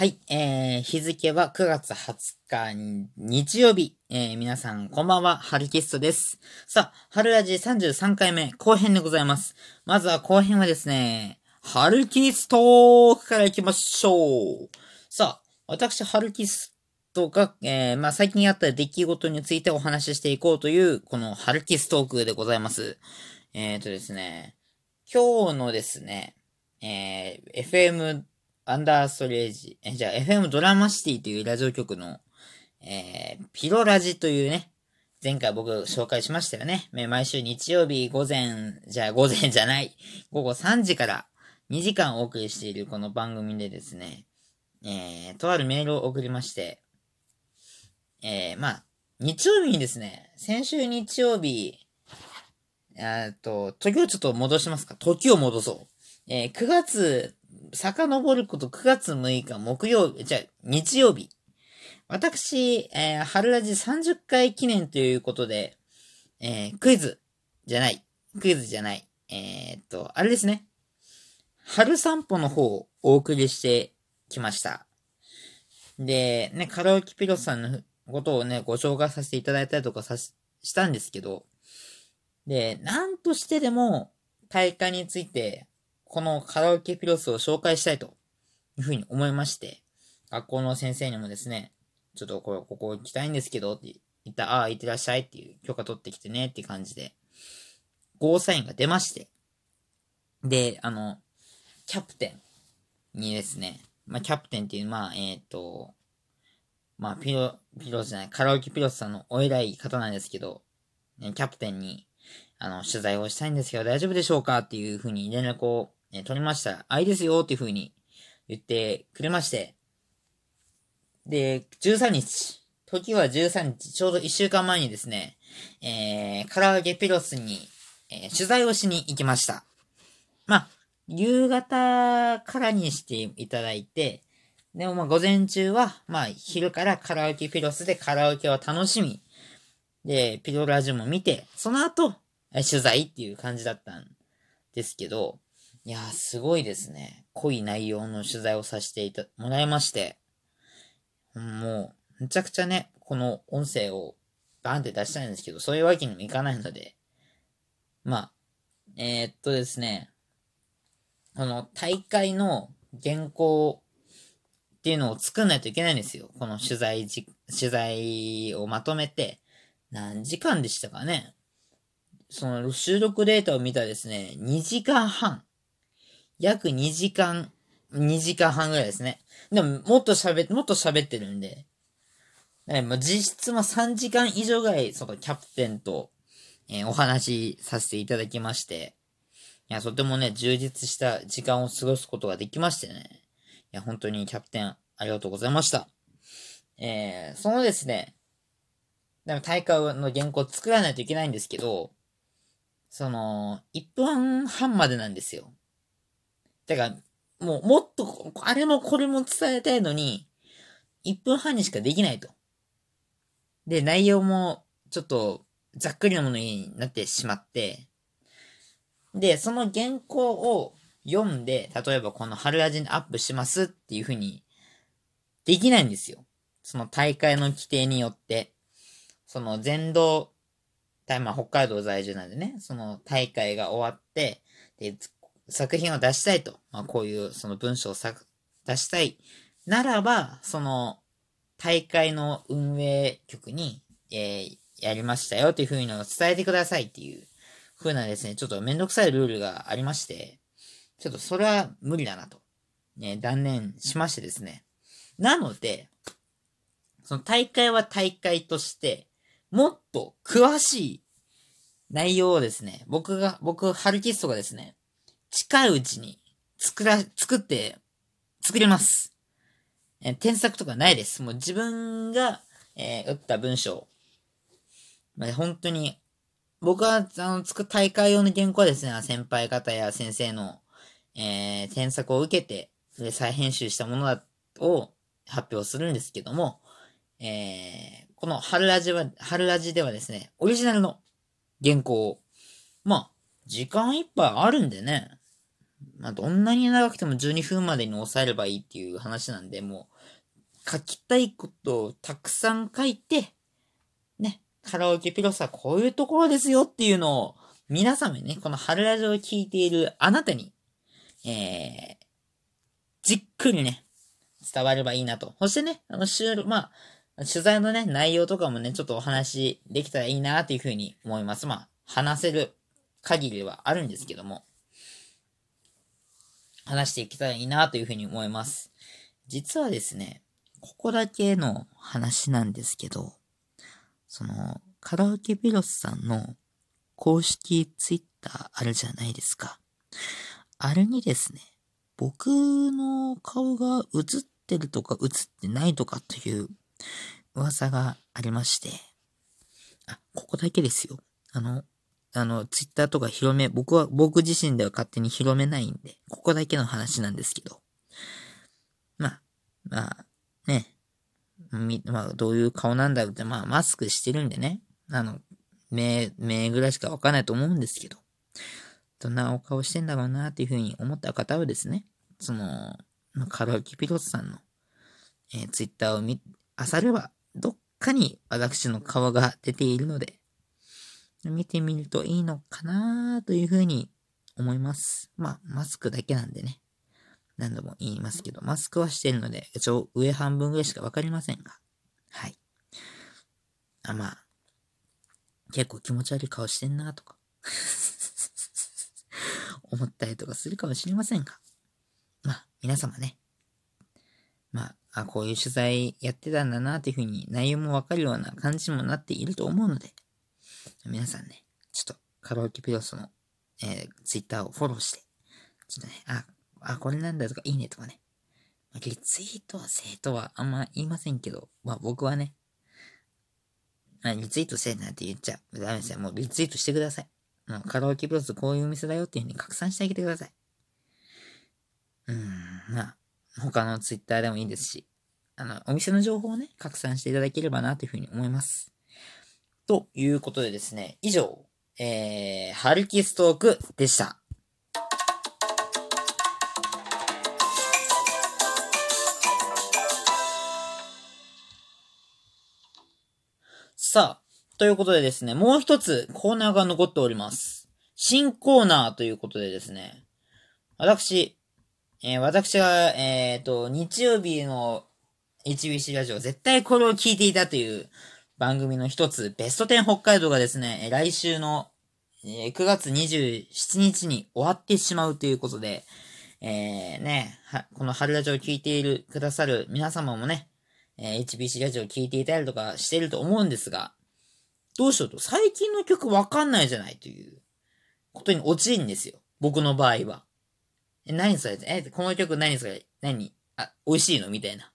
はい、えー、日付は9月20日日曜日。えー、皆さん、こんばんは、ハルキストです。さあ、春ラジ33回目、後編でございます。まずは後編はですね、ハルキストークから行きましょう。さあ、私、ハルキストが、えー、まあ、最近あった出来事についてお話ししていこうという、このハルキストークでございます。えーとですね、今日のですね、えー、FM アンダーストレージ、え、じゃあ FM ドラマシティというラジオ局の、えー、ピロラジというね、前回僕紹介しましたよね。毎週日曜日午前、じゃあ午前じゃない、午後3時から2時間お送りしているこの番組でですね、えー、とあるメールを送りまして、えー、まあ、日曜日にですね、先週日曜日、えっと、時をちょっと戻しますか。時を戻そう。えー、9月遡ること9月6日木曜日、じゃあ、日曜日。私、えー、春ラジ30回記念ということで、えー、クイズじゃない。クイズじゃない。えー、っと、あれですね。春散歩の方をお送りしてきました。で、ね、カラオケピロスさんのことをね、ご紹介させていただいたりとかさし、したんですけど、で、なんとしてでも大会についてこのカラオケピロスを紹介したいというふうに思いまして、学校の先生にもですね、ちょっとこれ、ここ行きたいんですけど、って言った、ああ、行ってらっしゃいっていう許可取ってきてねっていう感じで、ゴーサインが出まして、で、あの、キャプテンにですね、まあ、キャプテンっていう、まあ、えっ、ー、と、まあ、ピロ、ピロじゃない、カラオケピロスさんのお偉い方なんですけど、ね、キャプテンに、あの、取材をしたいんですけど大丈夫でしょうかっていうふうに連絡をえ撮りました。あ、いいですよっていう風に言ってくれまして。で、13日。時は13日、ちょうど1週間前にですね、えー、唐揚げピロスに、えー、取材をしに行きました。まあ、夕方からにしていただいて、でもまあ午前中は、まあ昼からカラオケピロスでカラオケを楽しみ、で、ピロラジオも見て、その後、取材っていう感じだったんですけど、いやー、すごいですね。濃い内容の取材をさせていた、もらいまして、もう、むちゃくちゃね、この音声をバーンって出したいんですけど、そういうわけにもいかないので、まあ、えー、っとですね、この大会の原稿っていうのを作んないといけないんですよ。この取材じ、取材をまとめて、何時間でしたかね。その収録データを見たらですね、2時間半約2時間、2時間半ぐらいですね。でも、もっと喋って、もっと喋ってるんで。えもう実質も3時間以上ぐらい、そのキャプテンと、えー、お話しさせていただきまして。いや、とてもね、充実した時間を過ごすことができましてね。いや、本当にキャプテン、ありがとうございました。えー、そのですね、でも大会の原稿作らないといけないんですけど、その、1分半までなんですよ。だから、もう、もっと、あれもこれも伝えたいのに、1分半にしかできないと。で、内容も、ちょっと、ざっくりなものになってしまって、で、その原稿を読んで、例えばこの春味にアップしますっていう風に、できないんですよ。その大会の規定によって。その全道、まあ、北海道在住なんでね、その大会が終わって、で、作品を出したいと。まあ、こういうその文章を出したい。ならば、その大会の運営局に、えー、やりましたよというふうに伝えてくださいっていうふうなですね、ちょっとめんどくさいルールがありまして、ちょっとそれは無理だなと、ね、断念しましてですね。なので、その大会は大会として、もっと詳しい内容をですね、僕が、僕、ハルキストがですね、近いうちに作ら、作って、作れます。え添削とかないです。もう自分が、えー、打った文章。まあ、本当に、僕は、あの、作、大会用の原稿はですね、先輩方や先生の、えー、添削を受けて、で、再編集したものだ、を発表するんですけども、えー、この春ラジは、春ラジではですね、オリジナルの原稿を、まあ、時間いっぱいあるんでね、まあ、どんなに長くても12分までに抑えればいいっていう話なんで、もう、書きたいことをたくさん書いて、ね、カラオケピロスはこういうところですよっていうのを、皆様にね、この春ラジオを聞いているあなたに、えー、じっくりね、伝わればいいなと。そしてね、あの、収録、まあ、取材のね、内容とかもね、ちょっとお話できたらいいなっていうふうに思います。まあ、話せる限りではあるんですけども、話していけたいいなというふうに思います。実はですね、ここだけの話なんですけど、その、カラオケビロスさんの公式ツイッターあるじゃないですか。あれにですね、僕の顔が映ってるとか映ってないとかという噂がありまして、あ、ここだけですよ。あの、あの、ツイッターとか広め、僕は、僕自身では勝手に広めないんで、ここだけの話なんですけど。まあ、まあ、ね。み、まあ、どういう顔なんだろうって、まあ、マスクしてるんでね。あの、目、目ぐらいしかわかんないと思うんですけど。どんなお顔してんだろうなっていうふうに思った方はですね、その、カラオケピロスさんの、えー、ツイッターを見、あされば、どっかに私の顔が出ているので、見てみるといいのかなというふうに思います。まあ、マスクだけなんでね。何度も言いますけど、マスクはしてるので、一応上半分ぐらいしかわかりませんが。はい。あ、まあ、結構気持ち悪い顔してんなとか 思ったりとかするかもしれませんが。まあ、皆様ね。まあ、あ、こういう取材やってたんだなというふうに内容もわかるような感じにもなっていると思うので、皆さんね、ちょっとカラオケピロスの、えー、ツイッターをフォローして、ちょっとね、あ、あ、これなんだとかいいねとかね。まあ、リツイートは生徒はあんま言いませんけど、まあ僕はね、まあ、リツイートせえなんて言っちゃダメですよ。もうリツイートしてください。もうカラオケピロスこういうお店だよっていう風に拡散してあげてください。うーん、まあ、他のツイッターでもいいですし、あの、お店の情報をね、拡散していただければなというふうに思います。ということでですね、以上、えー、ハルキストークでした。さあ、ということでですね、もう一つコーナーが残っております。新コーナーということでですね、私、えー、私は、えっ、ー、と、日曜日の HBC ラジオ、絶対これを聞いていたという、番組の一つ、ベスト10北海道がですね、来週の9月27日に終わってしまうということで、えー、ね、この春ラジオを聞いている、くださる皆様もね、えー、HBC ラジオを聞いていたりとかしてると思うんですが、どうしようと、最近の曲わかんないじゃないということに陥るんですよ。僕の場合は。え、何それ？え、この曲何それ？何？あ、美味しいの？みたいな。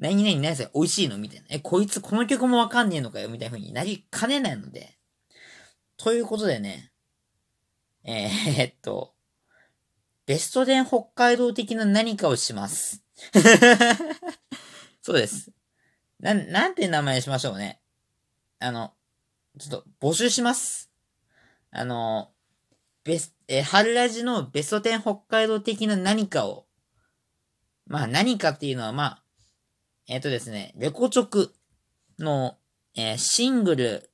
何々何それ美味しいの？みたいな。え、こいつこの曲もわかんねえのかよ？みたいな風になりかねないので。ということでね、えー、っと、ベスト10北海道的な何かをします。そうです。な、なんて名前しましょうね。あの、ちょっと募集します。あの、ベス、え春ラジのベスト10北海道的な何かを、まあ何かっていうのはまあ、えっ、ー、とですね、レコチョクの、えー、シングル、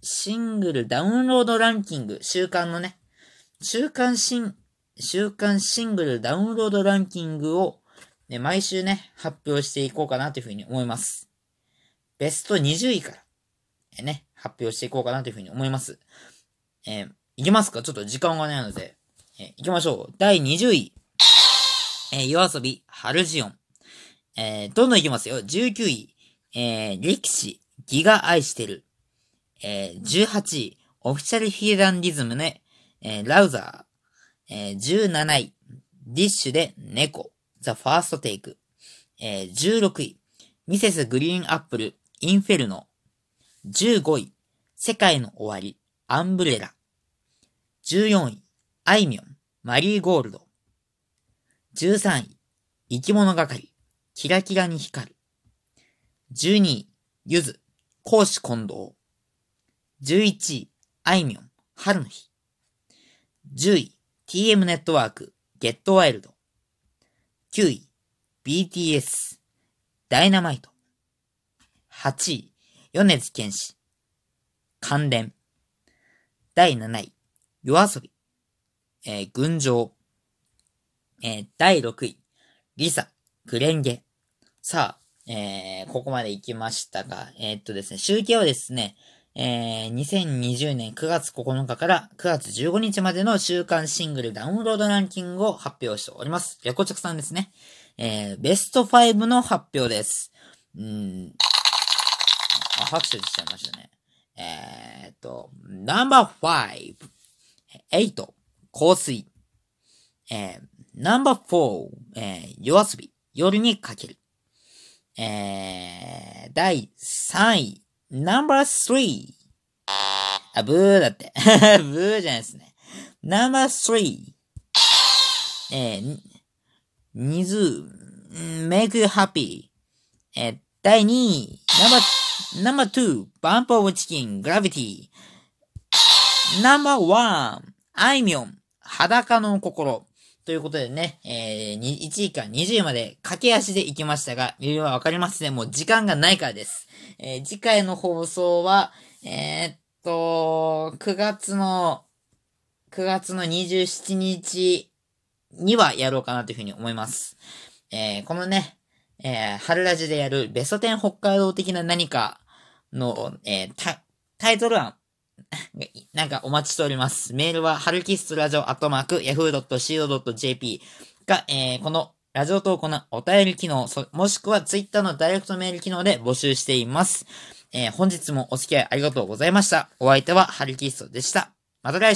シングルダウンロードランキング、週間のね、週間シン、週間シングルダウンロードランキングを、ね、毎週ね、発表していこうかなというふうに思います。ベスト20位から、えー、ね、発表していこうかなというふうに思います。えー、いきますか？ちょっと時間がないので、えー、いきましょう。第20位。えー、夜遊び、ハルジオン。えー、どんどんいきますよ。19位、えー、力士、ギガ愛してる。えー、18位、オフィシャルヒーランディズムね、えー、ラウザー。えー、17位、ディッシュで猫、ザ・ファーストテイク。えー、16位、ミセス・グリーンアップル、インフェルノ。15位、世界の終わり、アンブレラ。14位、あいみょん、マリーゴールド。13位、生き物係、キラキラに光る。12位、ゆず、講師近藤。11位、あいみょん、春の日。10位、TM ネットワーク、ゲットワイルド。9位、BTS、ダイナマイト。8位、米津玄師、関連。第7位、夜遊び、えー、群青。えー、第6位、リサ、クレンゲ。さあ、えー、ここまで行きましたが、えー、っとですね、集計はですね、えー、2020年9月9日から9月15日までの週間シングルダウンロードランキングを発表しております。横着さんですね。えー、ベスト5の発表です。うん。あ、拍手しちゃいましたね。えー、っと、ナンバー5、8、香水。えー、ナンバー4、えー、夜遊び、夜にかける。えー、第3位、ナンバー3。あ、ブーだって。ブーじゃないですね。ナンバー3。えー、ニズ、make you happy。えー、第2位、ナンバー、ナンバー2、バンプオブチキン、グラビティ。ナンバー1、あいみょん、裸の心。ということでね、えー、1位から20位まで駆け足で行きましたが、理由はわかりますね。もう時間がないからです。えー、次回の放送は、えー、っと、9月の、9月の27日にはやろうかなというふうに思います。えー、このね、えー、春ラジでやるベスト10北海道的な何かの、えー、タタイトル案、なんかお待ちしております。メールは、はるきすとラジオアットマーク、yahoo.co.jp が、えー、このラジオ投稿のお便り機能、もしくはツイッターのダイレクトメール機能で募集しています。えー、本日もお付き合いありがとうございました。お相手は、はるきストでした。また来週